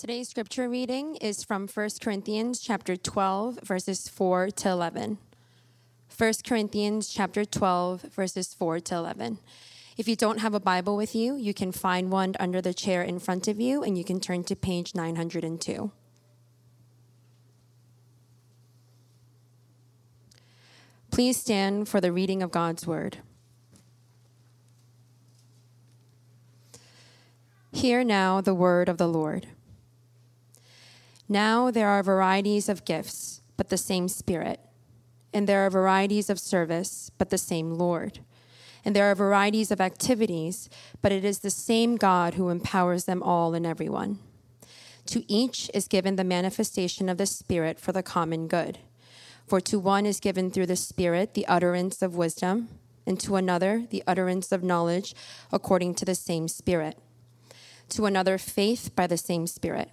Today's scripture reading is from 1 Corinthians chapter 12 verses 4 to 11. 1 Corinthians chapter 12 verses 4 to 11. If you don't have a Bible with you, you can find one under the chair in front of you and you can turn to page 902. Please stand for the reading of God's word. Hear now the word of the Lord. Now there are varieties of gifts, but the same Spirit. And there are varieties of service, but the same Lord. And there are varieties of activities, but it is the same God who empowers them all and everyone. To each is given the manifestation of the Spirit for the common good. For to one is given through the Spirit the utterance of wisdom, and to another the utterance of knowledge according to the same Spirit. To another, faith by the same Spirit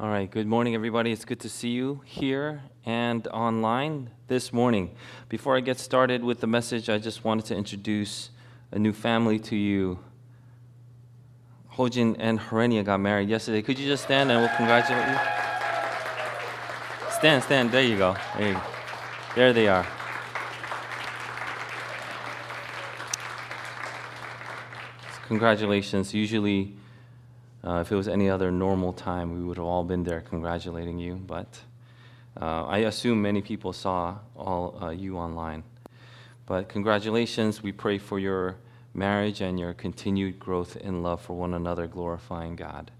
All right, good morning, everybody. It's good to see you here and online this morning. Before I get started with the message, I just wanted to introduce a new family to you. Hojin and Harenia got married yesterday. Could you just stand and we'll congratulate you? Stand, stand. There you go. There, you go. there they are. Congratulations. Usually, uh, if it was any other normal time, we would have all been there congratulating you, but uh, I assume many people saw all uh, you online. But congratulations. We pray for your marriage and your continued growth in love for one another, glorifying God.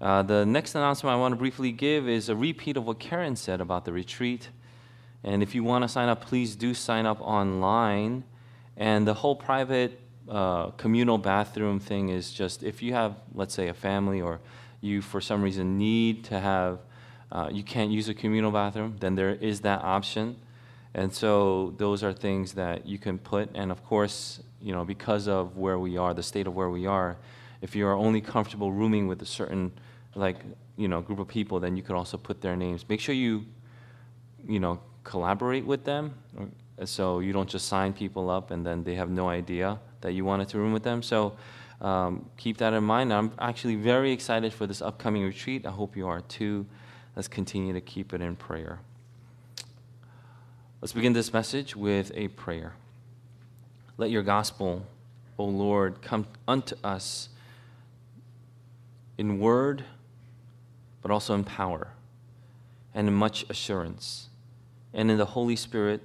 Uh, the next announcement I want to briefly give is a repeat of what Karen said about the retreat. And if you want to sign up, please do sign up online. And the whole private uh, communal bathroom thing is just if you have, let's say, a family or you for some reason need to have, uh, you can't use a communal bathroom, then there is that option. And so those are things that you can put. And of course, you know, because of where we are, the state of where we are, if you are only comfortable rooming with a certain, like, you know, group of people, then you could also put their names. Make sure you, you know, collaborate with them, so you don't just sign people up and then they have no idea that you wanted to room with them. So um, keep that in mind. I'm actually very excited for this upcoming retreat. I hope you are too. Let's continue to keep it in prayer. Let's begin this message with a prayer. Let your gospel, O Lord, come unto us in word, but also in power and in much assurance, and in the Holy Spirit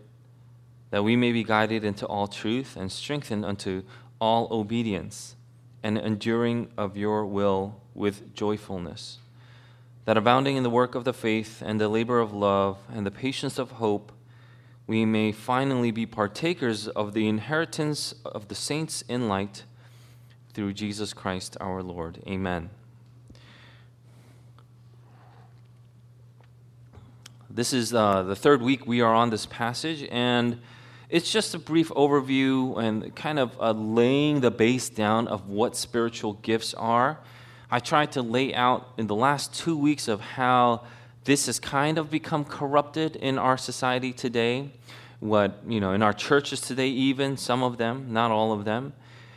that we may be guided into all truth and strengthened unto all obedience and enduring of your will with joyfulness. That abounding in the work of the faith and the labor of love and the patience of hope, we may finally be partakers of the inheritance of the saints in light through Jesus Christ our Lord. Amen. This is uh, the third week we are on this passage, and it's just a brief overview and kind of uh, laying the base down of what spiritual gifts are. I tried to lay out in the last two weeks of how this has kind of become corrupted in our society today. What, you know, in our churches today, even some of them, not all of them.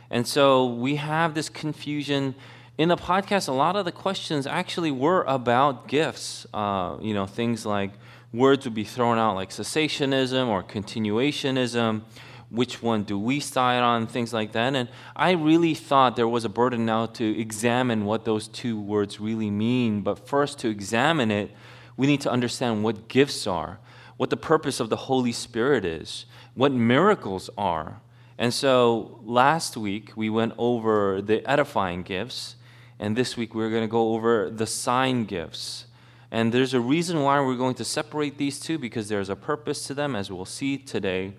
And so we have this confusion. In the podcast, a lot of the questions actually were about gifts. Uh, you know, things like words would be thrown out like cessationism or continuationism. Which one do we side on? Things like that. And I really thought there was a burden now to examine what those two words really mean. But first, to examine it, we need to understand what gifts are, what the purpose of the Holy Spirit is, what miracles are. And so last week we went over the edifying gifts, and this week we're going to go over the sign gifts. And there's a reason why we're going to separate these two because there's a purpose to them, as we'll see today.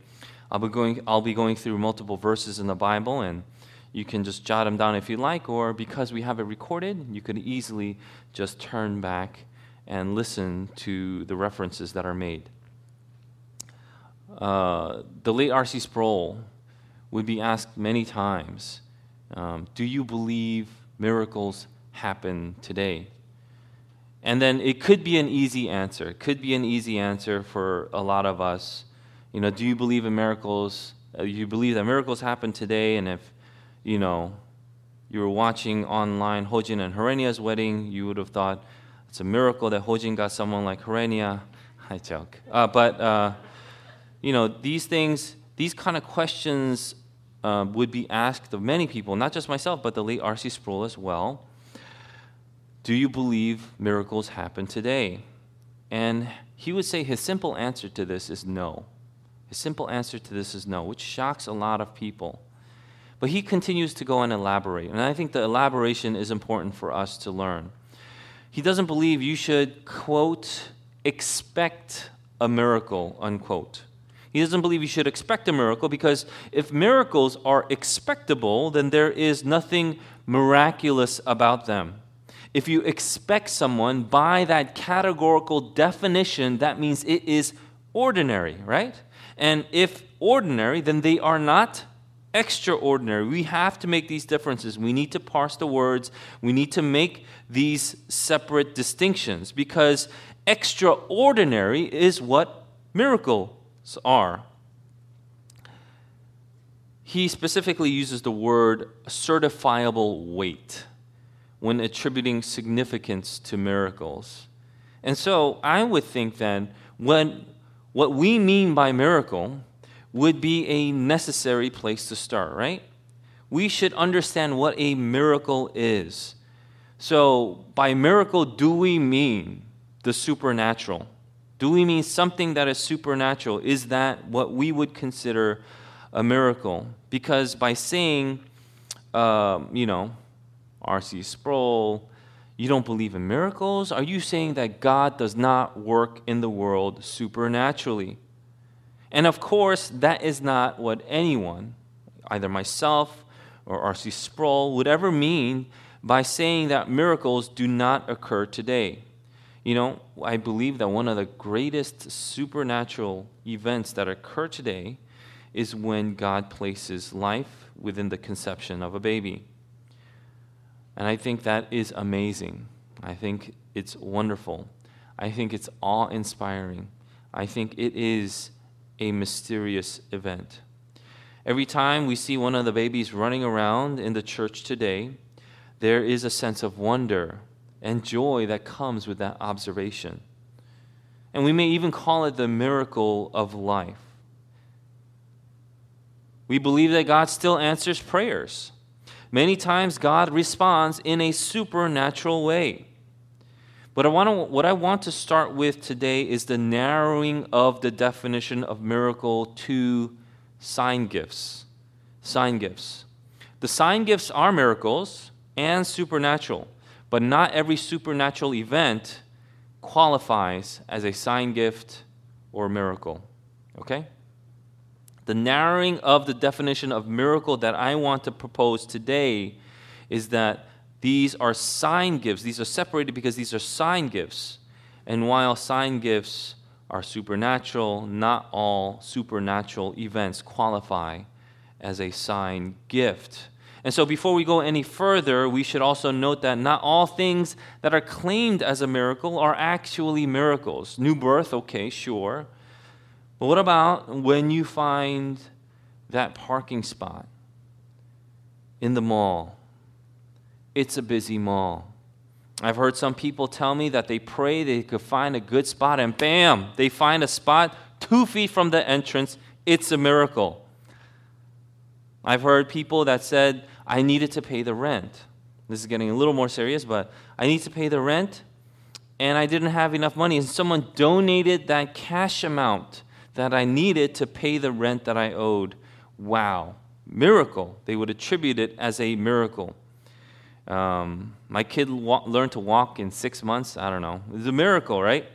I'll be going, I'll be going through multiple verses in the Bible, and you can just jot them down if you like, or because we have it recorded, you could easily just turn back and listen to the references that are made. Uh, the late R.C. Sproul would be asked many times um, Do you believe miracles happen today? And then it could be an easy answer. It could be an easy answer for a lot of us. You know, do you believe in miracles? Uh, you believe that miracles happen today? And if, you know, you were watching online Hojin and Harenia's wedding, you would have thought it's a miracle that Hojin got someone like Harenia. I joke. Uh, but, uh, you know, these things, these kind of questions uh, would be asked of many people, not just myself, but the late R.C. Sproul as well. Do you believe miracles happen today? And he would say his simple answer to this is no. His simple answer to this is no, which shocks a lot of people. But he continues to go and elaborate. And I think the elaboration is important for us to learn. He doesn't believe you should, quote, expect a miracle, unquote. He doesn't believe you should expect a miracle because if miracles are expectable, then there is nothing miraculous about them. If you expect someone by that categorical definition, that means it is ordinary, right? And if ordinary, then they are not extraordinary. We have to make these differences. We need to parse the words. We need to make these separate distinctions because extraordinary is what miracles are. He specifically uses the word certifiable weight when attributing significance to miracles. And so I would think then when what we mean by miracle would be a necessary place to start, right? We should understand what a miracle is. So, by miracle, do we mean the supernatural? Do we mean something that is supernatural? Is that what we would consider a miracle? Because by saying, um, you know, R.C. Sproul, you don't believe in miracles? Are you saying that God does not work in the world supernaturally? And of course, that is not what anyone, either myself or R.C. Sproul, would ever mean by saying that miracles do not occur today. You know, I believe that one of the greatest supernatural events that occur today is when God places life within the conception of a baby. And I think that is amazing. I think it's wonderful. I think it's awe inspiring. I think it is a mysterious event. Every time we see one of the babies running around in the church today, there is a sense of wonder and joy that comes with that observation. And we may even call it the miracle of life. We believe that God still answers prayers. Many times, God responds in a supernatural way. But I want to, what I want to start with today is the narrowing of the definition of miracle to sign gifts. Sign gifts. The sign gifts are miracles and supernatural. But not every supernatural event qualifies as a sign gift or miracle. Okay? The narrowing of the definition of miracle that I want to propose today is that these are sign gifts. These are separated because these are sign gifts. And while sign gifts are supernatural, not all supernatural events qualify as a sign gift. And so, before we go any further, we should also note that not all things that are claimed as a miracle are actually miracles. New birth, okay, sure. But what about when you find that parking spot in the mall? It's a busy mall. I've heard some people tell me that they pray they could find a good spot, and bam, they find a spot two feet from the entrance. It's a miracle. I've heard people that said, I needed to pay the rent. This is getting a little more serious, but I need to pay the rent and I didn't have enough money. And someone donated that cash amount that I needed to pay the rent that I owed. Wow. Miracle. They would attribute it as a miracle. Um, my kid wa- learned to walk in six months. I don't know. It's a miracle, right?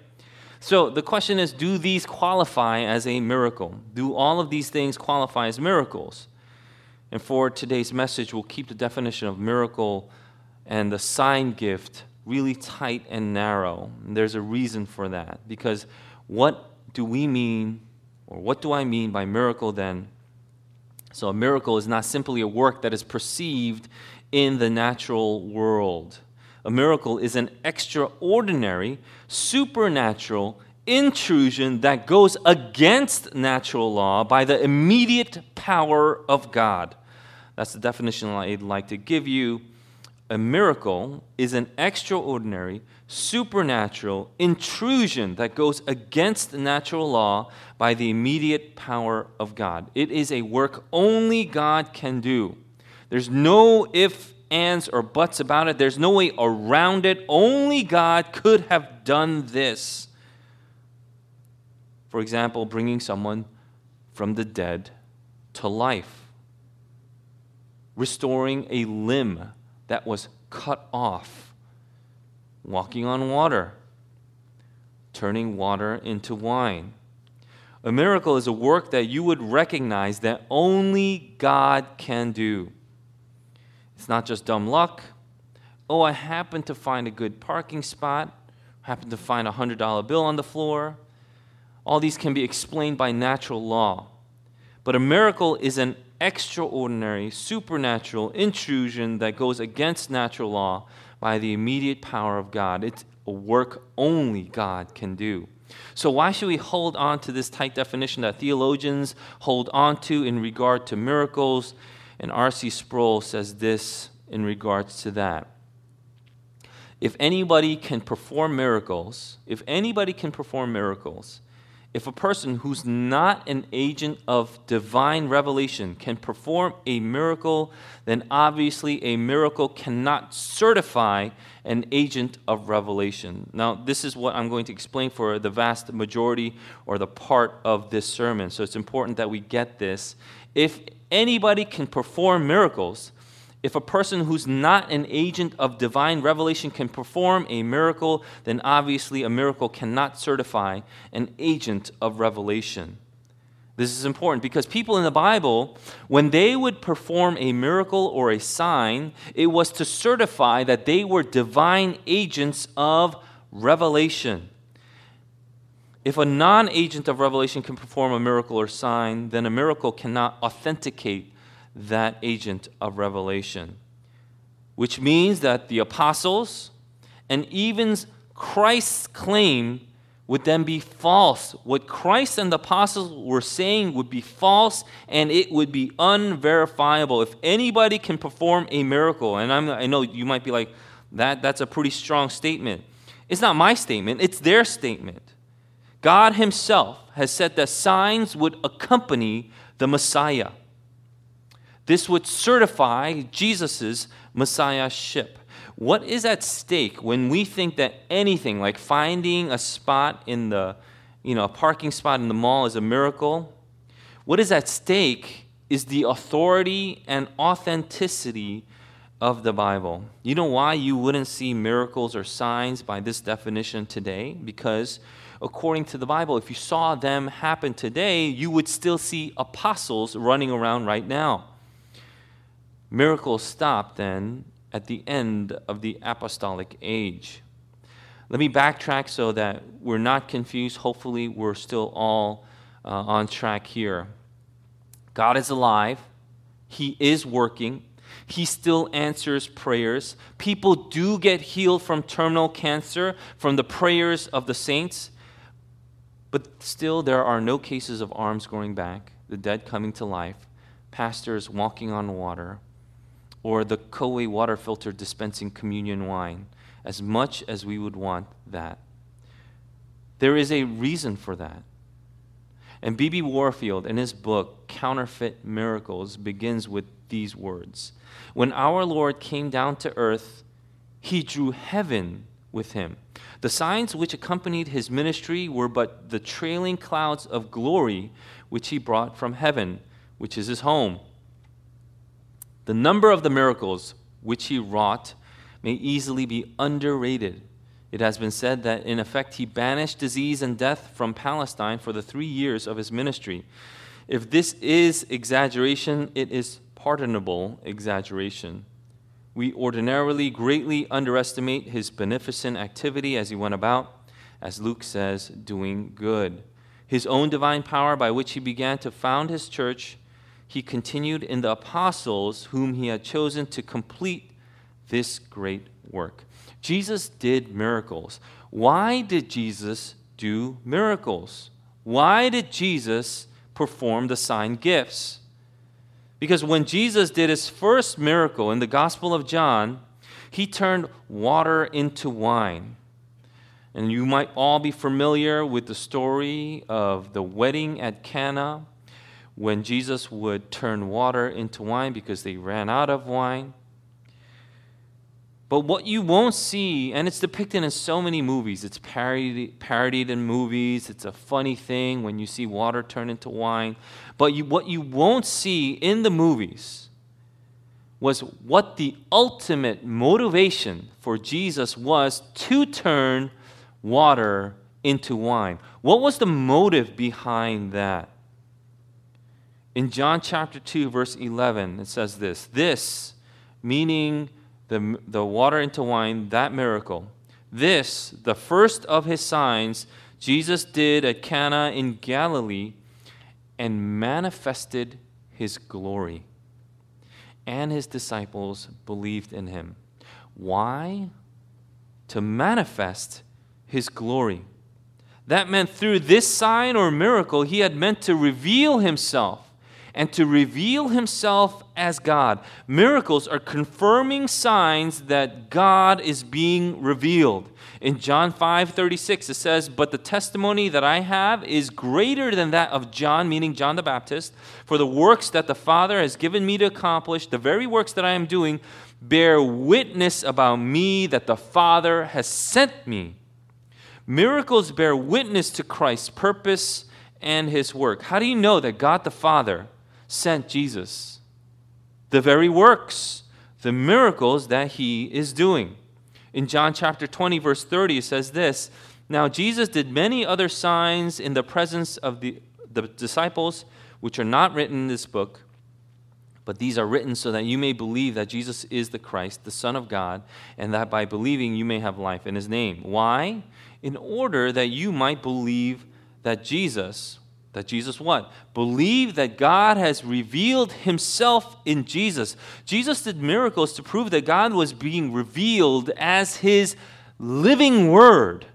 So the question is do these qualify as a miracle? Do all of these things qualify as miracles? And for today's message, we'll keep the definition of miracle and the sign gift really tight and narrow. And there's a reason for that. Because what do we mean, or what do I mean by miracle then? So, a miracle is not simply a work that is perceived in the natural world. A miracle is an extraordinary, supernatural intrusion that goes against natural law by the immediate power of God. That's the definition I'd like to give you. A miracle is an extraordinary, supernatural intrusion that goes against natural law by the immediate power of God. It is a work only God can do. There's no if, ands, or buts about it. There's no way around it. Only God could have done this. For example, bringing someone from the dead to life, restoring a limb that was cut off, walking on water, turning water into wine. A miracle is a work that you would recognize that only God can do. It's not just dumb luck. Oh, I happened to find a good parking spot, happened to find a $100 bill on the floor. All these can be explained by natural law. But a miracle is an extraordinary, supernatural intrusion that goes against natural law by the immediate power of God. It's a work only God can do. So, why should we hold on to this tight definition that theologians hold on to in regard to miracles and R.C. Sproul says this in regards to that. If anybody can perform miracles, if anybody can perform miracles, if a person who's not an agent of divine revelation can perform a miracle, then obviously a miracle cannot certify an agent of revelation. Now, this is what I'm going to explain for the vast majority or the part of this sermon. So it's important that we get this. If anybody can perform miracles. If a person who's not an agent of divine revelation can perform a miracle, then obviously a miracle cannot certify an agent of revelation. This is important because people in the Bible, when they would perform a miracle or a sign, it was to certify that they were divine agents of revelation. If a non agent of revelation can perform a miracle or sign, then a miracle cannot authenticate that agent of revelation. Which means that the apostles and even Christ's claim would then be false. What Christ and the apostles were saying would be false and it would be unverifiable. If anybody can perform a miracle, and I'm, i know you might be like, that, that's a pretty strong statement. It's not my statement, it's their statement. God Himself has said that signs would accompany the Messiah. This would certify Jesus' messiahship. What is at stake when we think that anything like finding a spot in the, you know, a parking spot in the mall is a miracle? What is at stake is the authority and authenticity of the Bible. You know why you wouldn't see miracles or signs by this definition today? Because according to the Bible, if you saw them happen today, you would still see apostles running around right now. Miracles stopped then at the end of the apostolic age. Let me backtrack so that we're not confused. Hopefully, we're still all uh, on track here. God is alive, He is working. He still answers prayers. People do get healed from terminal cancer from the prayers of the saints. But still, there are no cases of arms growing back, the dead coming to life, pastors walking on water, or the Koei water filter dispensing communion wine, as much as we would want that. There is a reason for that. And B.B. Warfield, in his book, Counterfeit Miracles, begins with these words When our Lord came down to earth, he drew heaven with him. The signs which accompanied his ministry were but the trailing clouds of glory which he brought from heaven, which is his home. The number of the miracles which he wrought may easily be underrated. It has been said that, in effect, he banished disease and death from Palestine for the three years of his ministry. If this is exaggeration, it is pardonable exaggeration. We ordinarily greatly underestimate his beneficent activity as he went about, as Luke says, doing good. His own divine power by which he began to found his church, he continued in the apostles whom he had chosen to complete this great work. Jesus did miracles. Why did Jesus do miracles? Why did Jesus perform the sign gifts? Because when Jesus did his first miracle in the Gospel of John, he turned water into wine. And you might all be familiar with the story of the wedding at Cana when Jesus would turn water into wine because they ran out of wine. But what you won't see, and it's depicted in so many movies, it's parodied, parodied in movies, it's a funny thing when you see water turn into wine. But you, what you won't see in the movies was what the ultimate motivation for Jesus was to turn water into wine. What was the motive behind that? In John chapter 2, verse 11, it says this This, meaning the, the water into wine, that miracle. This, the first of his signs, Jesus did at Cana in Galilee and manifested his glory. And his disciples believed in him. Why? To manifest his glory. That meant through this sign or miracle, he had meant to reveal himself and to reveal himself as God. Miracles are confirming signs that God is being revealed. In John 5:36 it says, "But the testimony that I have is greater than that of John, meaning John the Baptist, for the works that the Father has given me to accomplish, the very works that I am doing, bear witness about me that the Father has sent me." Miracles bear witness to Christ's purpose and his work. How do you know that God the Father sent Jesus. The very works, the miracles that he is doing. In John chapter 20, verse 30, it says this Now Jesus did many other signs in the presence of the, the disciples, which are not written in this book. But these are written so that you may believe that Jesus is the Christ, the Son of God, and that by believing you may have life in his name. Why? In order that you might believe that Jesus that Jesus won. Believe that God has revealed himself in Jesus. Jesus did miracles to prove that God was being revealed as his living word.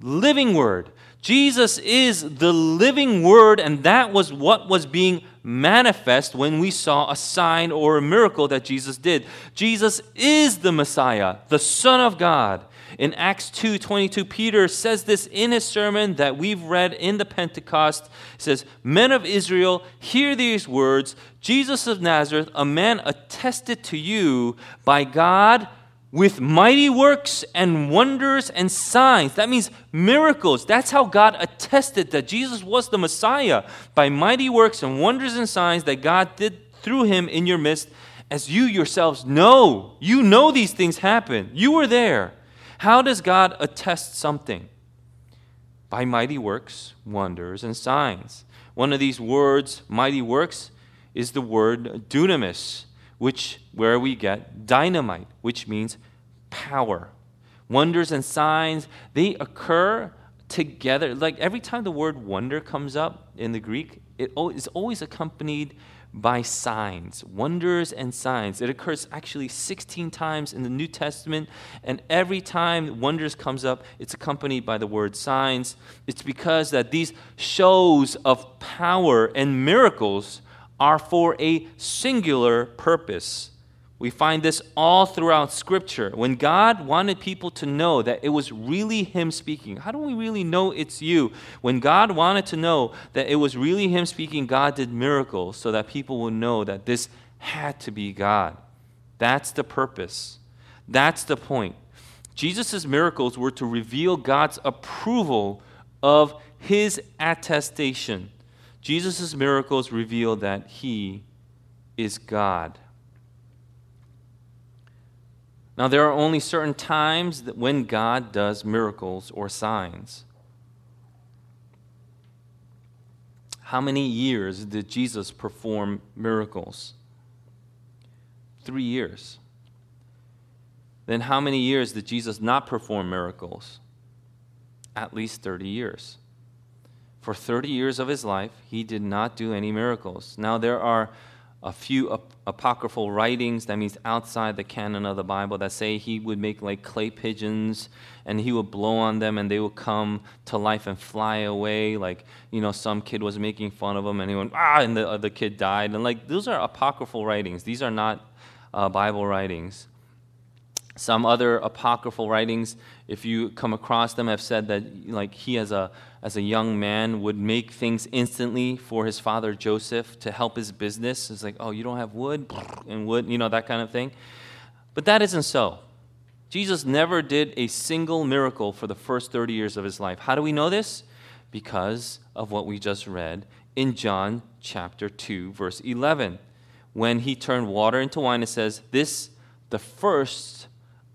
Living word. Jesus is the living word, and that was what was being manifest when we saw a sign or a miracle that Jesus did. Jesus is the Messiah, the Son of God. In Acts 2:22, Peter says this in his sermon that we've read in the Pentecost. He says, Men of Israel, hear these words Jesus of Nazareth, a man attested to you by God with mighty works and wonders and signs. That means miracles. That's how God attested that Jesus was the Messiah by mighty works and wonders and signs that God did through him in your midst, as you yourselves know. You know these things happen. You were there. How does God attest something? By mighty works, wonders, and signs. One of these words, mighty works, is the word dunamis, which where we get dynamite, which means power. Wonders and signs, they occur together. Like every time the word wonder comes up in the Greek, it is always accompanied by signs, wonders and signs. It occurs actually 16 times in the New Testament, and every time wonders comes up, it's accompanied by the word signs. It's because that these shows of power and miracles are for a singular purpose. We find this all throughout Scripture. When God wanted people to know that it was really Him speaking, how do we really know it's you? When God wanted to know that it was really Him speaking, God did miracles so that people would know that this had to be God. That's the purpose. That's the point. Jesus' miracles were to reveal God's approval of His attestation. Jesus' miracles reveal that He is God. Now, there are only certain times that when God does miracles or signs. How many years did Jesus perform miracles? Three years. Then, how many years did Jesus not perform miracles? At least 30 years. For 30 years of his life, he did not do any miracles. Now, there are a few ap- apocryphal writings, that means outside the canon of the Bible, that say he would make like clay pigeons and he would blow on them and they would come to life and fly away. Like, you know, some kid was making fun of him and he went, ah, and the, the kid died. And like, those are apocryphal writings. These are not uh, Bible writings. Some other apocryphal writings, if you come across them, have said that like he as a as a young man would make things instantly for his father Joseph to help his business. It's like, oh, you don't have wood and wood, you know, that kind of thing. But that isn't so. Jesus never did a single miracle for the first 30 years of his life. How do we know this? Because of what we just read in John chapter 2, verse 11. When he turned water into wine, it says, This, the first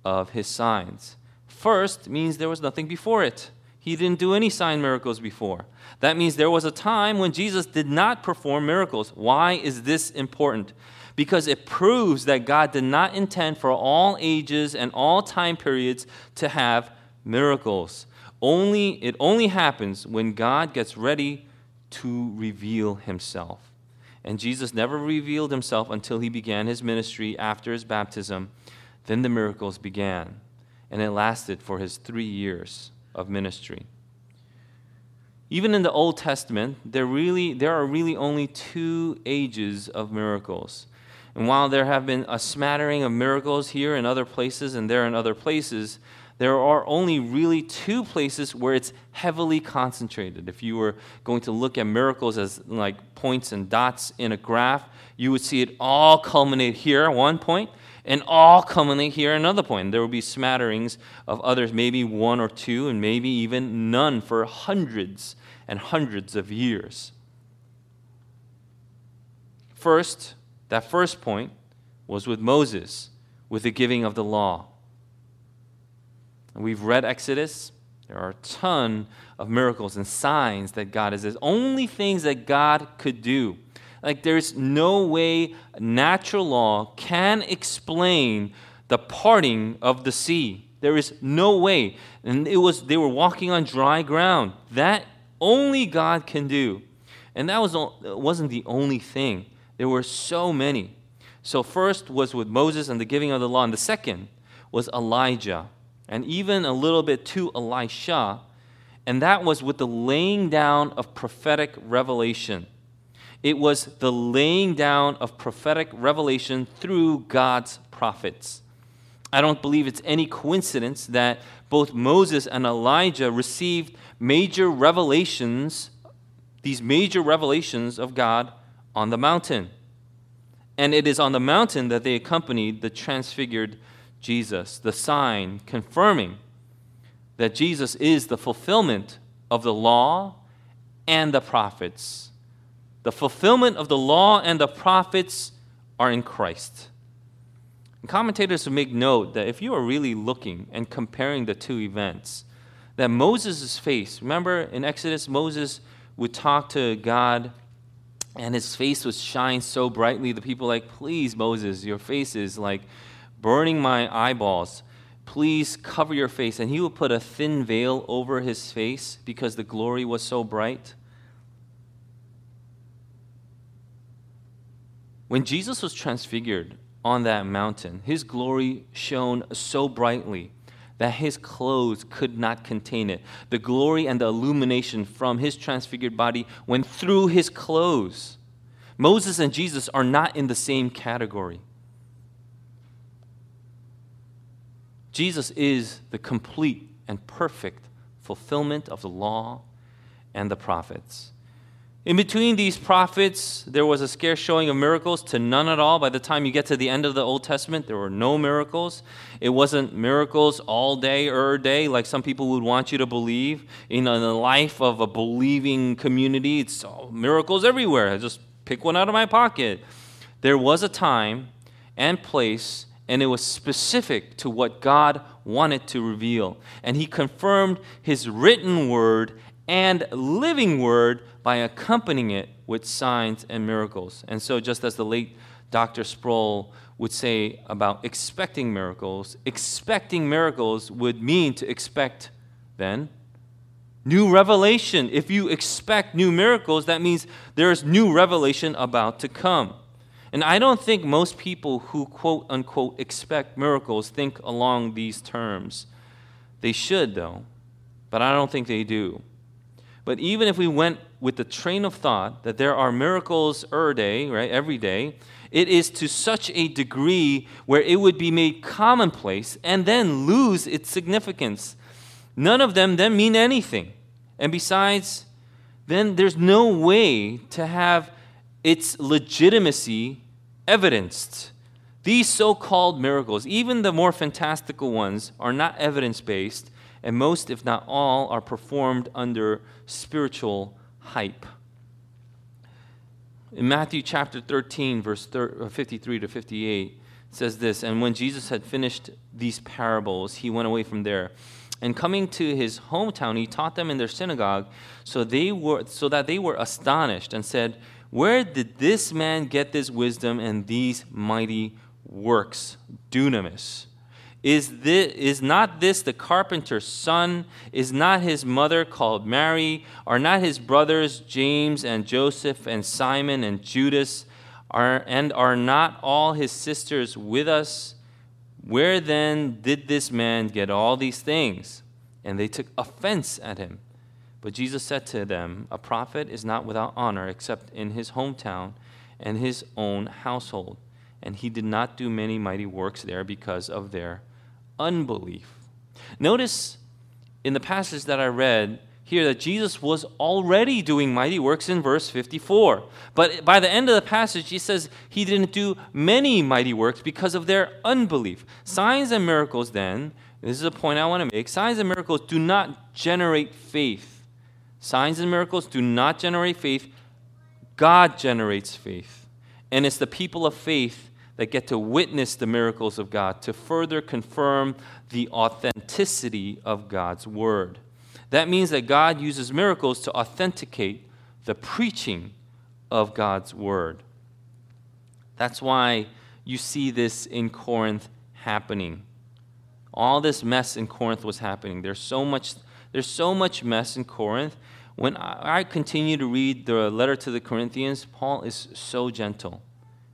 of his signs. First means there was nothing before it. He didn't do any sign miracles before. That means there was a time when Jesus did not perform miracles. Why is this important? Because it proves that God did not intend for all ages and all time periods to have miracles. Only it only happens when God gets ready to reveal himself. And Jesus never revealed himself until he began his ministry after his baptism then the miracles began, and it lasted for his three years of ministry. Even in the Old Testament, there, really, there are really only two ages of miracles. And while there have been a smattering of miracles here in other places and there in other places, there are only really two places where it's heavily concentrated. If you were going to look at miracles as like points and dots in a graph, you would see it all culminate here at one point, and all culminate here another point. There will be smatterings of others, maybe one or two, and maybe even none for hundreds and hundreds of years. First, that first point was with Moses, with the giving of the law. We've read Exodus. There are a ton of miracles and signs that God is. There's only things that God could do. Like, there's no way natural law can explain the parting of the sea. There is no way. And it was they were walking on dry ground. That only God can do. And that was, wasn't the only thing. There were so many. So first was with Moses and the giving of the law, and the second was Elijah, and even a little bit to Elisha, and that was with the laying down of prophetic revelation. It was the laying down of prophetic revelation through God's prophets. I don't believe it's any coincidence that both Moses and Elijah received major revelations, these major revelations of God on the mountain. And it is on the mountain that they accompanied the transfigured Jesus, the sign confirming that Jesus is the fulfillment of the law and the prophets. The fulfillment of the law and the prophets are in Christ. And commentators make note that if you are really looking and comparing the two events, that Moses' face, remember in Exodus, Moses would talk to God and his face would shine so brightly. The people like, please, Moses, your face is like burning my eyeballs. Please cover your face. And he would put a thin veil over his face because the glory was so bright. When Jesus was transfigured on that mountain, his glory shone so brightly that his clothes could not contain it. The glory and the illumination from his transfigured body went through his clothes. Moses and Jesus are not in the same category. Jesus is the complete and perfect fulfillment of the law and the prophets. In between these prophets, there was a scarce showing of miracles to none at all. By the time you get to the end of the Old Testament, there were no miracles. It wasn't miracles all day or er day like some people would want you to believe. In the life of a believing community, it's miracles everywhere. I just pick one out of my pocket. There was a time and place and it was specific to what God wanted to reveal. And he confirmed his written word and living word by accompanying it with signs and miracles. And so, just as the late Dr. Sproul would say about expecting miracles, expecting miracles would mean to expect then new revelation. If you expect new miracles, that means there's new revelation about to come. And I don't think most people who quote unquote expect miracles think along these terms. They should, though, but I don't think they do. But even if we went with the train of thought that there are miracles er day, right, every day, it is to such a degree where it would be made commonplace and then lose its significance. None of them then mean anything. And besides, then there's no way to have its legitimacy evidenced. These so called miracles, even the more fantastical ones, are not evidence based, and most, if not all, are performed under spiritual hype. In Matthew chapter 13, verse uh, 53 to 58, says this And when Jesus had finished these parables, he went away from there. And coming to his hometown, he taught them in their synagogue, so, they were, so that they were astonished and said, where did this man get this wisdom and these mighty works? Dunamis. Is, this, is not this the carpenter's son? Is not his mother called Mary? Are not his brothers James and Joseph and Simon and Judas? Are, and are not all his sisters with us? Where then did this man get all these things? And they took offense at him. But Jesus said to them, A prophet is not without honor except in his hometown and his own household. And he did not do many mighty works there because of their unbelief. Notice in the passage that I read here that Jesus was already doing mighty works in verse 54. But by the end of the passage, he says he didn't do many mighty works because of their unbelief. Signs and miracles, then, this is a point I want to make signs and miracles do not generate faith. Signs and miracles do not generate faith, God generates faith. And it's the people of faith that get to witness the miracles of God to further confirm the authenticity of God's word. That means that God uses miracles to authenticate the preaching of God's word. That's why you see this in Corinth happening. All this mess in Corinth was happening. There's so much there's so much mess in Corinth when I continue to read the letter to the Corinthians, Paul is so gentle.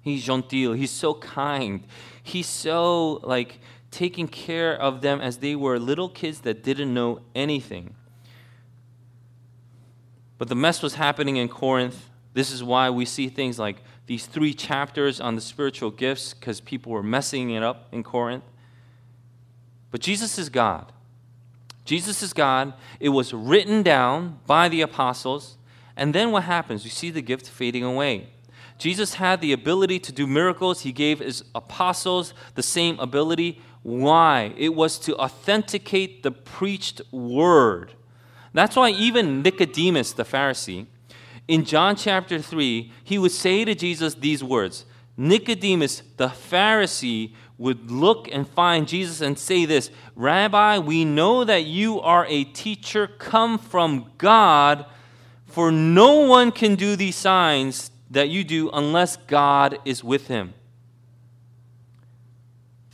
He's gentil. He's so kind. He's so like taking care of them as they were little kids that didn't know anything. But the mess was happening in Corinth. This is why we see things like these three chapters on the spiritual gifts because people were messing it up in Corinth. But Jesus is God. Jesus is God. It was written down by the apostles. And then what happens? You see the gift fading away. Jesus had the ability to do miracles. He gave his apostles the same ability. Why? It was to authenticate the preached word. That's why even Nicodemus, the Pharisee, in John chapter 3, he would say to Jesus these words Nicodemus, the Pharisee, would look and find Jesus and say this Rabbi, we know that you are a teacher come from God, for no one can do these signs that you do unless God is with him.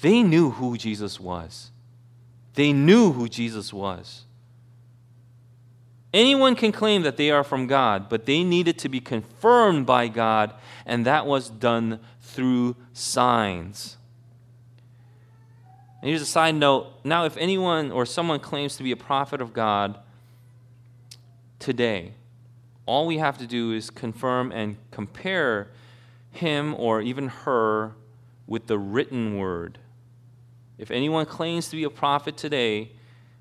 They knew who Jesus was. They knew who Jesus was. Anyone can claim that they are from God, but they needed to be confirmed by God, and that was done through signs. And here's a side note now, if anyone or someone claims to be a prophet of God today, all we have to do is confirm and compare him or even her with the written word. If anyone claims to be a prophet today,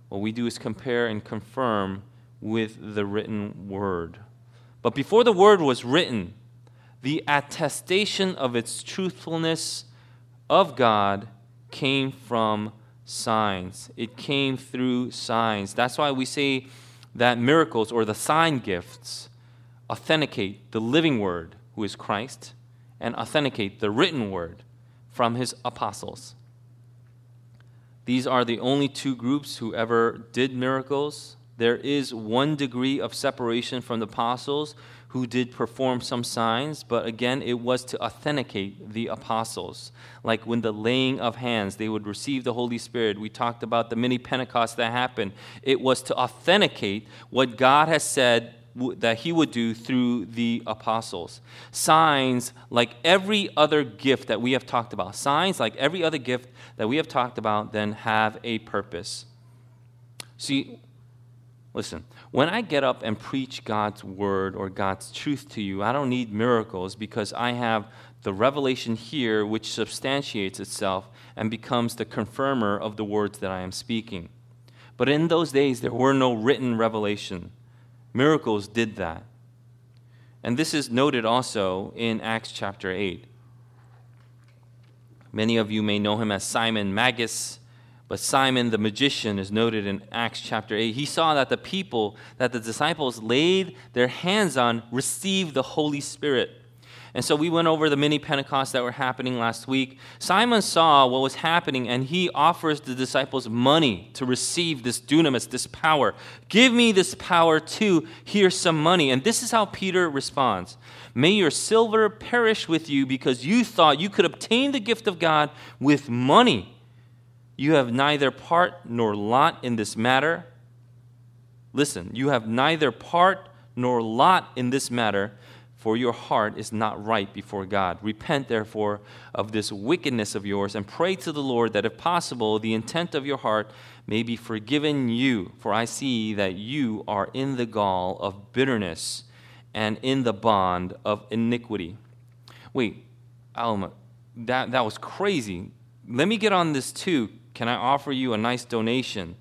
what we do is compare and confirm with the written word. But before the word was written, the attestation of its truthfulness of God came from signs. It came through signs. That's why we say that miracles or the sign gifts authenticate the living word, who is Christ, and authenticate the written word from his apostles. These are the only two groups who ever did miracles. There is one degree of separation from the apostles who did perform some signs, but again, it was to authenticate the apostles. Like when the laying of hands, they would receive the Holy Spirit. We talked about the mini Pentecost that happened. It was to authenticate what God has said that he would do through the apostles. Signs, like every other gift that we have talked about, signs, like every other gift that we have talked about, then have a purpose. See, Listen, when I get up and preach God's word or God's truth to you, I don't need miracles because I have the revelation here which substantiates itself and becomes the confirmer of the words that I am speaking. But in those days, there were no written revelation. Miracles did that. And this is noted also in Acts chapter 8. Many of you may know him as Simon Magus but Simon the magician is noted in Acts chapter 8. He saw that the people that the disciples laid their hands on received the Holy Spirit. And so we went over the mini Pentecosts that were happening last week. Simon saw what was happening and he offers the disciples money to receive this dunamis, this power. Give me this power too. Here's some money. And this is how Peter responds May your silver perish with you because you thought you could obtain the gift of God with money. You have neither part nor lot in this matter. Listen, you have neither part nor lot in this matter, for your heart is not right before God. Repent, therefore, of this wickedness of yours, and pray to the Lord that, if possible, the intent of your heart may be forgiven you. For I see that you are in the gall of bitterness and in the bond of iniquity. Wait, Alma, that, that was crazy. Let me get on this too can I offer you a nice donation?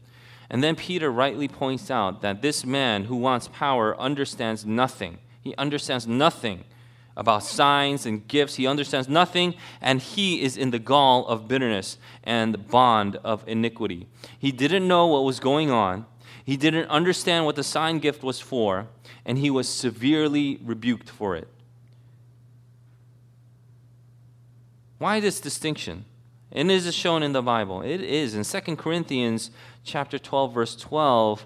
And then Peter rightly points out that this man who wants power understands nothing. He understands nothing about signs and gifts. He understands nothing, and he is in the gall of bitterness and the bond of iniquity. He didn't know what was going on, he didn't understand what the sign gift was for, and he was severely rebuked for it. Why this distinction? And this is shown in the Bible? It is. In 2 Corinthians chapter 12, verse 12,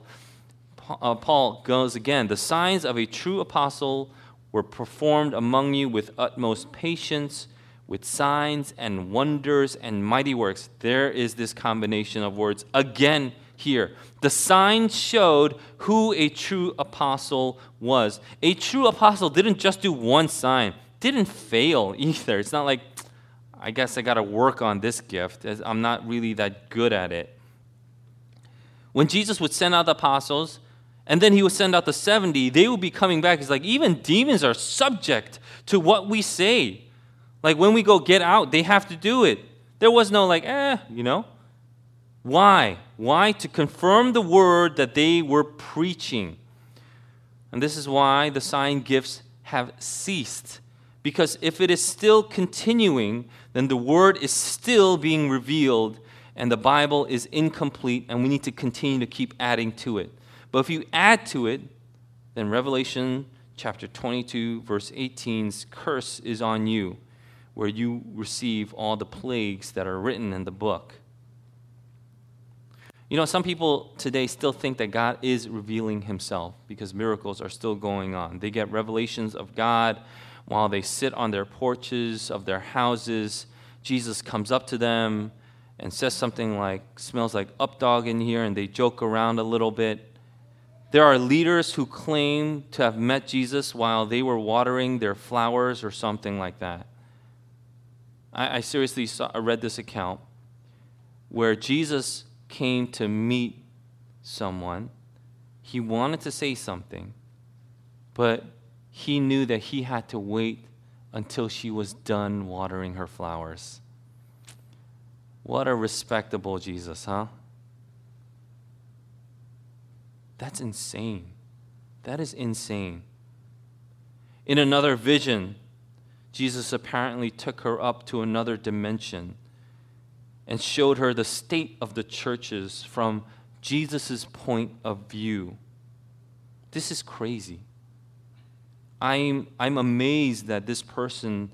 uh, Paul goes again, the signs of a true apostle were performed among you with utmost patience, with signs and wonders and mighty works. There is this combination of words again here. The signs showed who a true apostle was. A true apostle didn't just do one sign, didn't fail either. It's not like, I guess I got to work on this gift. I'm not really that good at it. When Jesus would send out the apostles, and then he would send out the 70, they would be coming back. It's like even demons are subject to what we say. Like when we go get out, they have to do it. There was no like, eh, you know. Why? Why? To confirm the word that they were preaching. And this is why the sign gifts have ceased. Because if it is still continuing, then the word is still being revealed and the Bible is incomplete and we need to continue to keep adding to it. But if you add to it, then Revelation chapter 22, verse 18's curse is on you, where you receive all the plagues that are written in the book. You know, some people today still think that God is revealing himself because miracles are still going on. They get revelations of God while they sit on their porches of their houses, Jesus comes up to them and says something like, smells like updog in here, and they joke around a little bit. There are leaders who claim to have met Jesus while they were watering their flowers or something like that. I, I seriously saw, I read this account where Jesus came to meet someone. He wanted to say something, but he knew that he had to wait until she was done watering her flowers. What a respectable Jesus, huh? That's insane. That is insane. In another vision, Jesus apparently took her up to another dimension and showed her the state of the churches from Jesus' point of view. This is crazy. I'm, I'm amazed that this person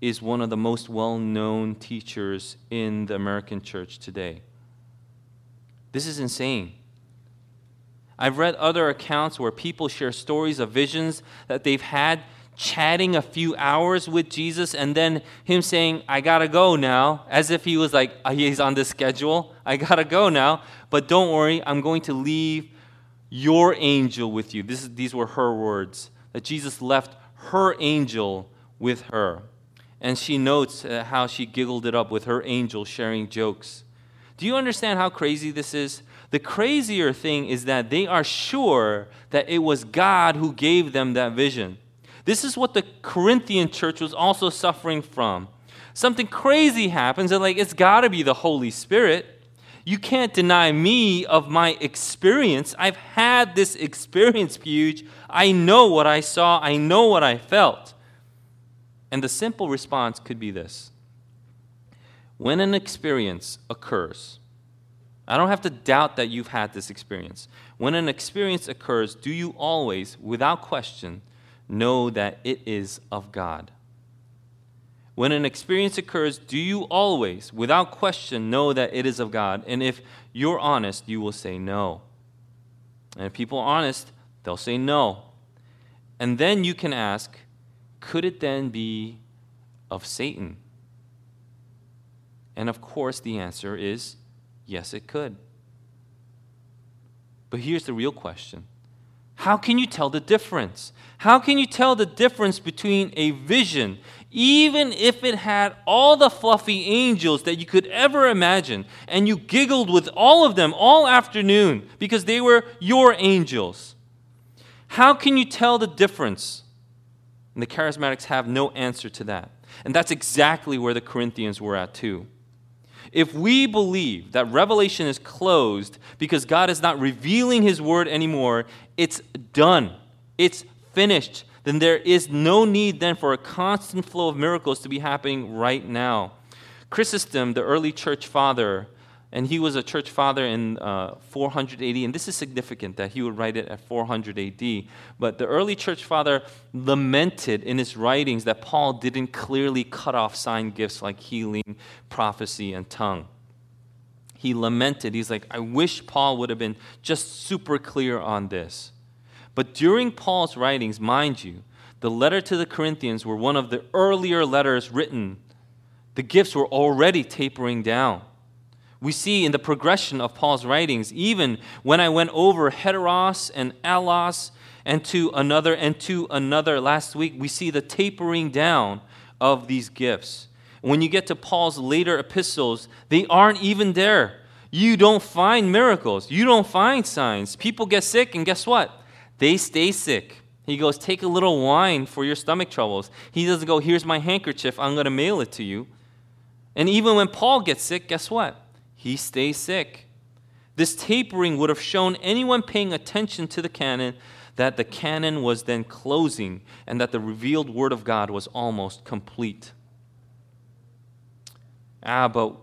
is one of the most well known teachers in the American church today. This is insane. I've read other accounts where people share stories of visions that they've had chatting a few hours with Jesus and then him saying, I gotta go now, as if he was like, oh, he's on this schedule. I gotta go now. But don't worry, I'm going to leave your angel with you. This is, these were her words that Jesus left her angel with her. And she notes uh, how she giggled it up with her angel sharing jokes. Do you understand how crazy this is? The crazier thing is that they are sure that it was God who gave them that vision. This is what the Corinthian church was also suffering from. Something crazy happens, and like, it's got to be the Holy Spirit. You can't deny me of my experience. I've had this experience, huge. I know what I saw, I know what I felt. And the simple response could be this When an experience occurs, I don't have to doubt that you've had this experience. When an experience occurs, do you always, without question, know that it is of God? When an experience occurs, do you always, without question, know that it is of God? And if you're honest, you will say no. And if people are honest, they'll say no. And then you can ask, could it then be of Satan? And of course, the answer is Yes, it could. But here's the real question How can you tell the difference? How can you tell the difference between a vision, even if it had all the fluffy angels that you could ever imagine, and you giggled with all of them all afternoon because they were your angels? How can you tell the difference? And the charismatics have no answer to that. And that's exactly where the Corinthians were at, too. If we believe that Revelation is closed because God is not revealing His word anymore, it's done, it's finished, then there is no need then for a constant flow of miracles to be happening right now. Chrysostom, the early church father, and he was a church father in uh, 400 AD. And this is significant that he would write it at 400 AD. But the early church father lamented in his writings that Paul didn't clearly cut off sign gifts like healing, prophecy, and tongue. He lamented. He's like, I wish Paul would have been just super clear on this. But during Paul's writings, mind you, the letter to the Corinthians were one of the earlier letters written. The gifts were already tapering down we see in the progression of Paul's writings, even when I went over heteros and allos and to another and to another last week, we see the tapering down of these gifts. When you get to Paul's later epistles, they aren't even there. You don't find miracles, you don't find signs. People get sick, and guess what? They stay sick. He goes, Take a little wine for your stomach troubles. He doesn't go, Here's my handkerchief, I'm going to mail it to you. And even when Paul gets sick, guess what? he stays sick. This tapering would have shown anyone paying attention to the canon that the canon was then closing and that the revealed Word of God was almost complete. Ah, but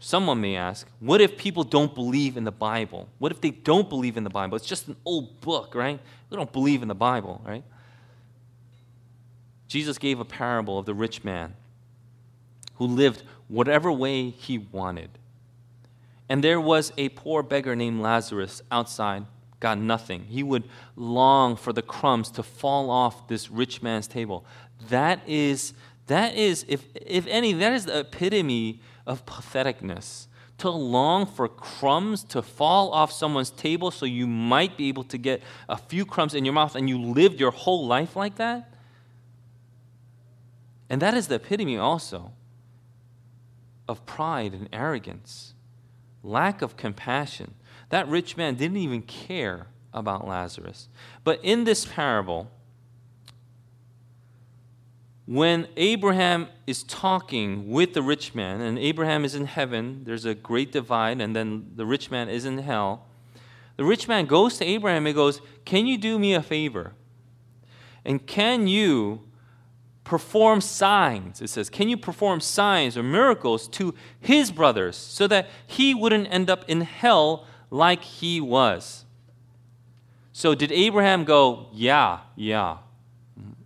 someone may ask, what if people don't believe in the Bible? What if they don't believe in the Bible? It's just an old book, right? They don't believe in the Bible, right? Jesus gave a parable of the rich man who lived whatever way he wanted. And there was a poor beggar named Lazarus outside, got nothing. He would long for the crumbs to fall off this rich man's table. That is, that is if, if any, that is the epitome of patheticness. To long for crumbs to fall off someone's table so you might be able to get a few crumbs in your mouth and you lived your whole life like that? And that is the epitome also of pride and arrogance lack of compassion. That rich man didn't even care about Lazarus. But in this parable, when Abraham is talking with the rich man, and Abraham is in heaven, there's a great divide, and then the rich man is in hell. The rich man goes to Abraham and goes, Can you do me a favor? And can you perform signs. It says, Can you perform signs or miracles to his brothers so that he wouldn't end up in hell like he was? So, did Abraham go, Yeah, yeah,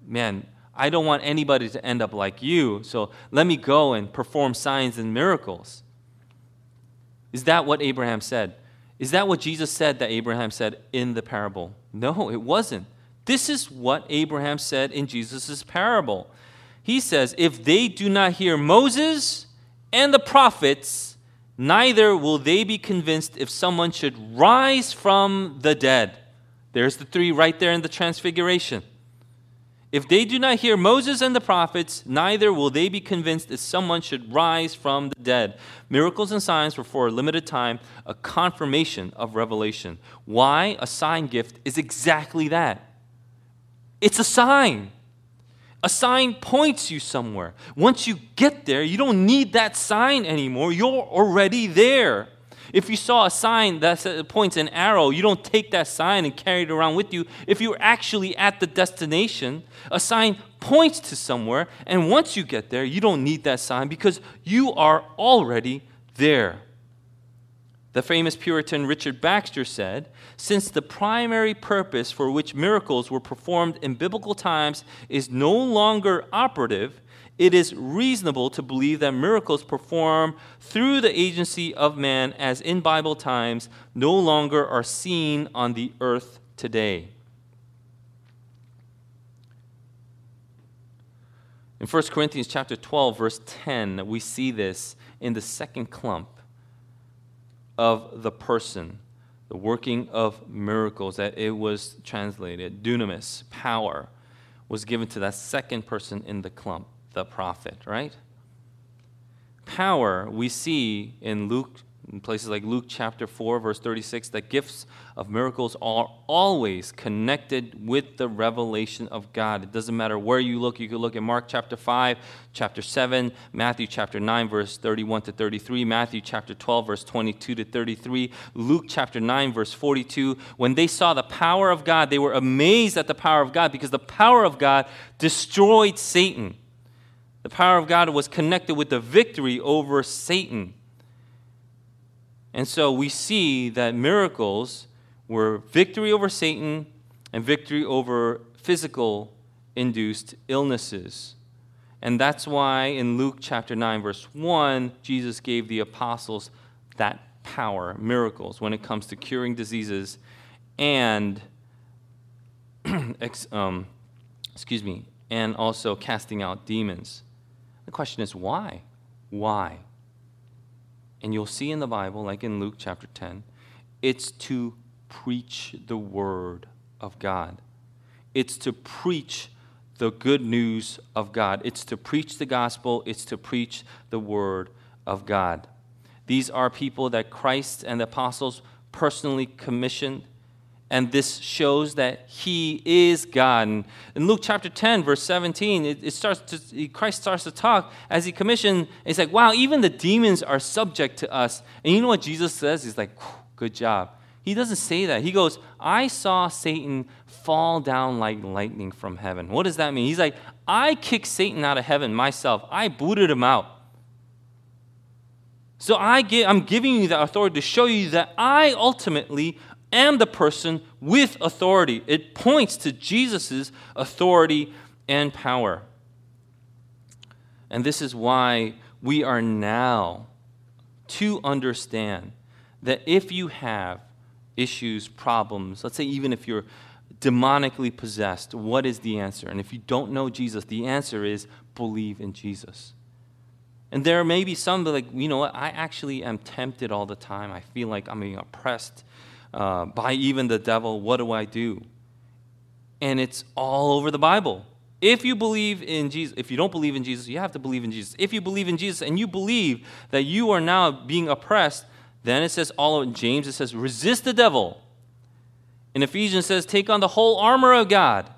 man, I don't want anybody to end up like you, so let me go and perform signs and miracles? Is that what Abraham said? Is that what Jesus said that Abraham said in the parable? No, it wasn't. This is what Abraham said in Jesus' parable. He says, If they do not hear Moses and the prophets, neither will they be convinced if someone should rise from the dead. There's the three right there in the transfiguration. If they do not hear Moses and the prophets, neither will they be convinced that someone should rise from the dead. Miracles and signs were for a limited time a confirmation of revelation. Why? A sign gift is exactly that it's a sign. A sign points you somewhere. Once you get there, you don't need that sign anymore. You're already there. If you saw a sign that points an arrow, you don't take that sign and carry it around with you. If you're actually at the destination, a sign points to somewhere, and once you get there, you don't need that sign because you are already there. The famous Puritan Richard Baxter said, Since the primary purpose for which miracles were performed in biblical times is no longer operative, it is reasonable to believe that miracles performed through the agency of man, as in Bible times, no longer are seen on the earth today. In 1 Corinthians chapter 12 verse 10 we see this in the second clump of the person the working of miracles that it was translated dunamis power was given to that second person in the clump the prophet, right? Power, we see in Luke, in places like Luke chapter 4, verse 36, that gifts of miracles are always connected with the revelation of God. It doesn't matter where you look. You could look at Mark chapter 5, chapter 7, Matthew chapter 9, verse 31 to 33, Matthew chapter 12, verse 22 to 33, Luke chapter 9, verse 42. When they saw the power of God, they were amazed at the power of God because the power of God destroyed Satan. The power of God was connected with the victory over Satan. And so we see that miracles were victory over Satan and victory over physical induced illnesses. And that's why in Luke chapter 9, verse 1, Jesus gave the apostles that power, miracles, when it comes to curing diseases and, um, excuse me, and also casting out demons. The question is why? Why? And you'll see in the Bible, like in Luke chapter 10, it's to preach the word of God. It's to preach the good news of God. It's to preach the gospel. It's to preach the word of God. These are people that Christ and the apostles personally commissioned and this shows that he is God. And in Luke chapter 10, verse 17, it, it starts to, Christ starts to talk as he commissioned. He's like, wow, even the demons are subject to us. And you know what Jesus says? He's like, good job. He doesn't say that. He goes, I saw Satan fall down like lightning from heaven. What does that mean? He's like, I kicked Satan out of heaven myself. I booted him out. So I give, I'm giving you the authority to show you that I ultimately am the person with authority. It points to Jesus' authority and power. And this is why we are now to understand that if you have issues, problems, let's say even if you're demonically possessed, what is the answer? And if you don't know Jesus, the answer is believe in Jesus. And there may be some that, like, you know what, I actually am tempted all the time. I feel like I'm being oppressed uh, by even the devil, what do I do? And it's all over the Bible. If you believe in Jesus, if you don't believe in Jesus, you have to believe in Jesus. If you believe in Jesus and you believe that you are now being oppressed, then it says all in James, it says, resist the devil. In Ephesians, it says, take on the whole armor of God.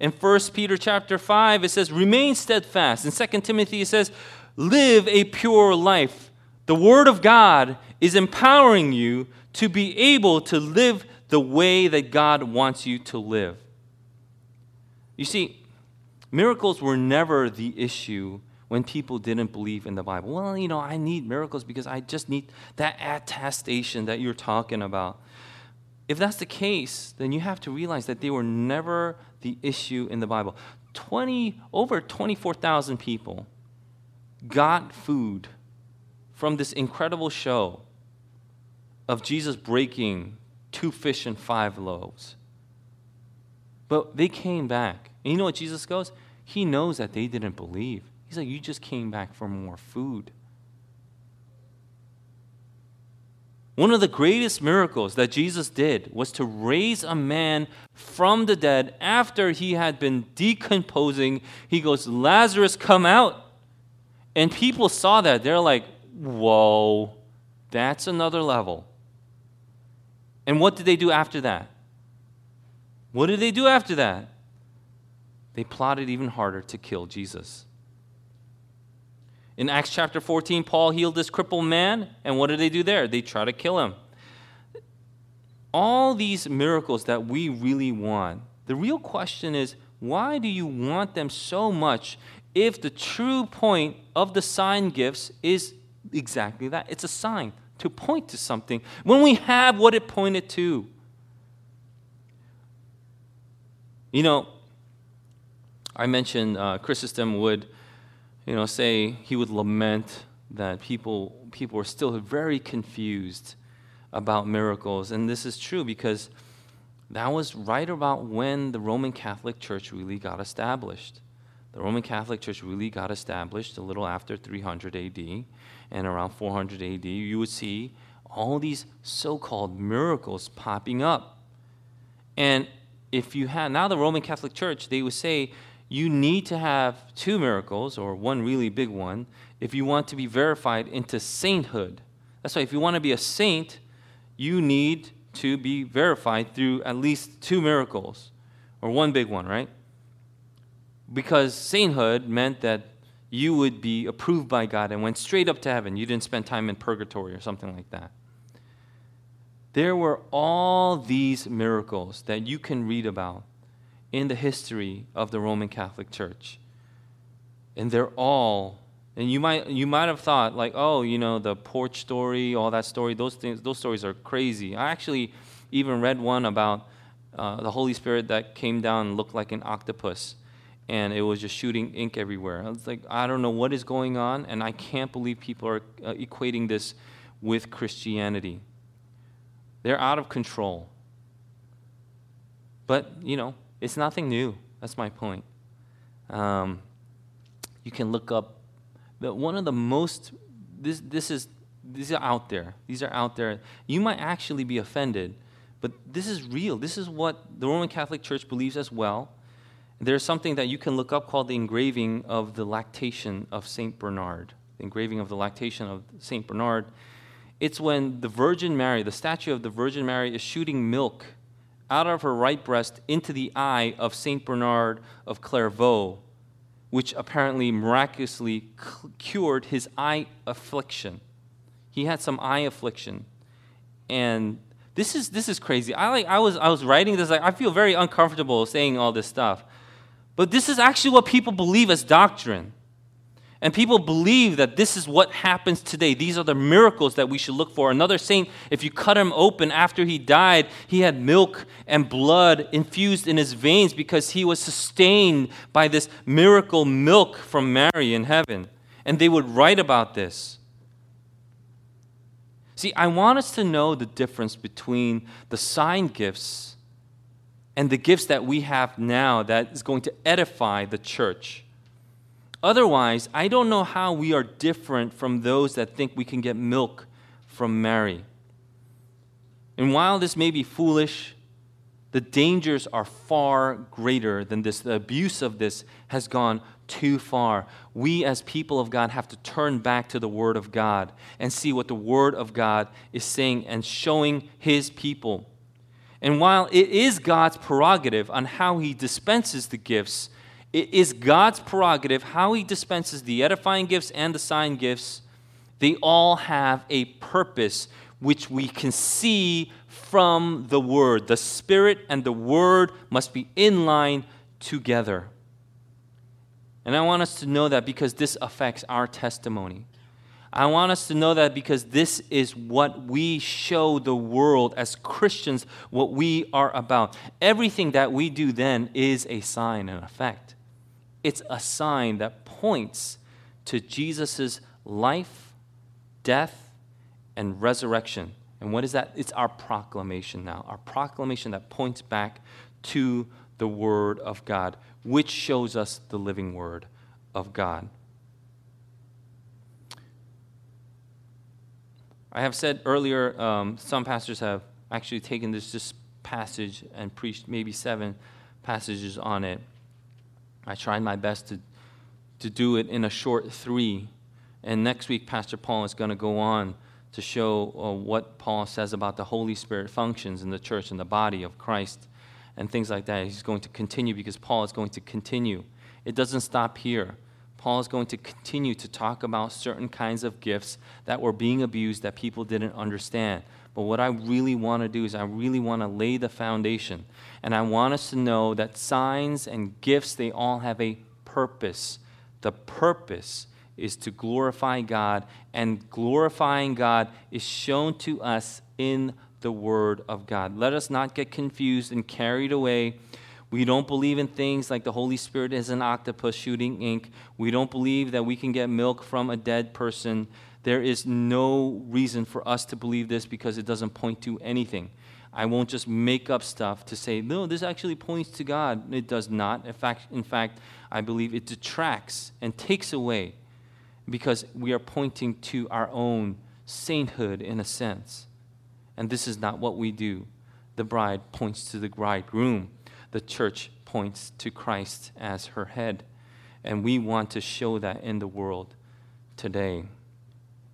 In 1 Peter chapter 5, it says, remain steadfast. In 2 Timothy, it says, live a pure life. The Word of God is empowering you to be able to live the way that God wants you to live. You see, miracles were never the issue when people didn't believe in the Bible. Well, you know, I need miracles because I just need that attestation that you're talking about. If that's the case, then you have to realize that they were never the issue in the Bible. 20 over 24,000 people got food from this incredible show of Jesus breaking two fish and five loaves. But they came back. And you know what Jesus goes? He knows that they didn't believe. He's like, You just came back for more food. One of the greatest miracles that Jesus did was to raise a man from the dead after he had been decomposing. He goes, Lazarus, come out. And people saw that. They're like, Whoa, that's another level. And what did they do after that? What did they do after that? They plotted even harder to kill Jesus. In Acts chapter 14, Paul healed this crippled man, and what did they do there? They try to kill him. All these miracles that we really want, the real question is why do you want them so much if the true point of the sign gifts is exactly that? It's a sign to point to something when we have what it pointed to. You know, I mentioned uh, Chrysostom would you know, say he would lament that people, people were still very confused about miracles. And this is true because that was right about when the Roman Catholic Church really got established. The Roman Catholic Church really got established a little after 300 AD. And around 400 AD, you would see all these so called miracles popping up. And if you had, now the Roman Catholic Church, they would say, you need to have two miracles or one really big one if you want to be verified into sainthood. That's why if you want to be a saint, you need to be verified through at least two miracles or one big one, right? Because sainthood meant that you would be approved by God and went straight up to heaven. You didn't spend time in purgatory or something like that. There were all these miracles that you can read about in the history of the Roman Catholic Church. And they're all and you might you might have thought like, oh, you know, the porch story, all that story, those things those stories are crazy. I actually even read one about uh, the Holy Spirit that came down and looked like an octopus and it was just shooting ink everywhere. I was like, I don't know what is going on, and I can't believe people are uh, equating this with Christianity. They're out of control. But, you know, it's nothing new. That's my point. Um, you can look up the, one of the most, this, this is, these are out there. These are out there. You might actually be offended, but this is real. This is what the Roman Catholic Church believes as well. There's something that you can look up called the engraving of the lactation of St. Bernard. The engraving of the lactation of St. Bernard. It's when the Virgin Mary, the statue of the Virgin Mary, is shooting milk out of her right breast into the eye of Saint Bernard of Clairvaux, which apparently miraculously cured his eye affliction. He had some eye affliction. And this is this is crazy. I like I was I was writing this like I feel very uncomfortable saying all this stuff. But this is actually what people believe as doctrine. And people believe that this is what happens today. These are the miracles that we should look for. Another saint, if you cut him open after he died, he had milk and blood infused in his veins because he was sustained by this miracle milk from Mary in heaven. And they would write about this. See, I want us to know the difference between the sign gifts and the gifts that we have now that is going to edify the church. Otherwise, I don't know how we are different from those that think we can get milk from Mary. And while this may be foolish, the dangers are far greater than this. The abuse of this has gone too far. We, as people of God, have to turn back to the Word of God and see what the Word of God is saying and showing His people. And while it is God's prerogative on how He dispenses the gifts, it is God's prerogative how He dispenses the edifying gifts and the sign gifts. They all have a purpose which we can see from the Word. The Spirit and the Word must be in line together. And I want us to know that because this affects our testimony. I want us to know that because this is what we show the world as Christians, what we are about. Everything that we do then is a sign and effect. It's a sign that points to Jesus' life, death, and resurrection. And what is that? It's our proclamation now, our proclamation that points back to the Word of God, which shows us the living Word of God. I have said earlier, um, some pastors have actually taken this, this passage and preached maybe seven passages on it. I tried my best to, to do it in a short three. And next week, Pastor Paul is going to go on to show uh, what Paul says about the Holy Spirit functions in the church and the body of Christ and things like that. He's going to continue because Paul is going to continue. It doesn't stop here. Paul is going to continue to talk about certain kinds of gifts that were being abused that people didn't understand. But what I really want to do is I really want to lay the foundation. And I want us to know that signs and gifts, they all have a purpose. The purpose is to glorify God, and glorifying God is shown to us in the Word of God. Let us not get confused and carried away we don't believe in things like the Holy Spirit is an octopus shooting ink. We don't believe that we can get milk from a dead person. There is no reason for us to believe this because it doesn't point to anything. I won't just make up stuff to say, no, this actually points to God. It does not. In fact, in fact, I believe it detracts and takes away because we are pointing to our own sainthood in a sense. And this is not what we do. The bride points to the bridegroom the church points to Christ as her head. And we want to show that in the world today.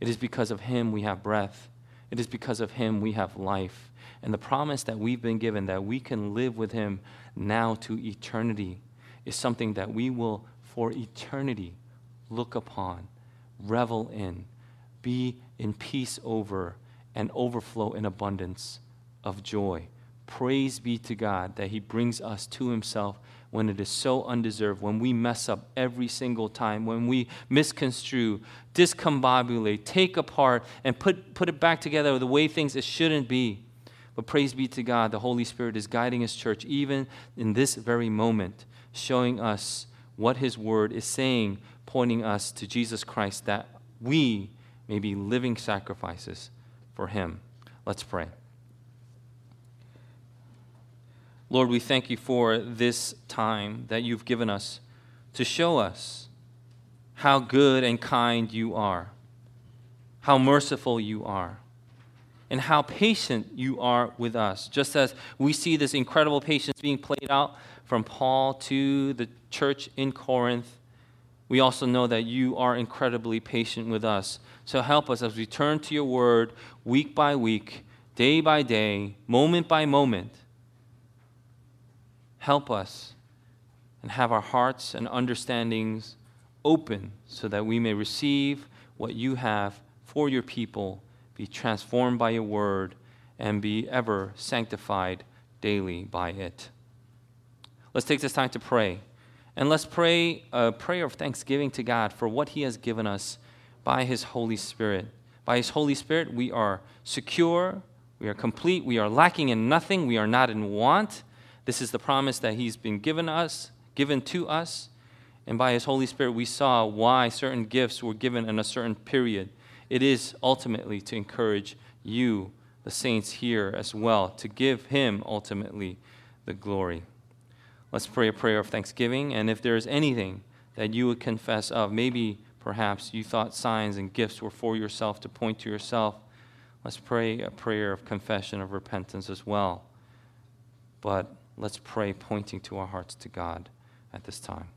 It is because of Him we have breath, it is because of Him we have life. And the promise that we've been given that we can live with Him now to eternity is something that we will, for eternity, look upon, revel in, be in peace over, and overflow in abundance of joy. Praise be to God that He brings us to Himself when it is so undeserved, when we mess up every single time, when we misconstrue, discombobulate, take apart, and put, put it back together the way things it shouldn't be. But praise be to God, the Holy Spirit is guiding His church even in this very moment, showing us what His Word is saying, pointing us to Jesus Christ, that we may be living sacrifices for Him. Let's pray. Lord, we thank you for this time that you've given us to show us how good and kind you are, how merciful you are, and how patient you are with us. Just as we see this incredible patience being played out from Paul to the church in Corinth, we also know that you are incredibly patient with us. So help us as we turn to your word week by week, day by day, moment by moment Help us and have our hearts and understandings open so that we may receive what you have for your people, be transformed by your word, and be ever sanctified daily by it. Let's take this time to pray. And let's pray a prayer of thanksgiving to God for what He has given us by His Holy Spirit. By His Holy Spirit, we are secure, we are complete, we are lacking in nothing, we are not in want. This is the promise that He's been given us, given to us. And by His Holy Spirit, we saw why certain gifts were given in a certain period. It is ultimately to encourage you, the saints here as well, to give Him ultimately the glory. Let's pray a prayer of thanksgiving. And if there is anything that you would confess of, maybe perhaps you thought signs and gifts were for yourself to point to yourself, let's pray a prayer of confession of repentance as well. But Let's pray, pointing to our hearts to God at this time.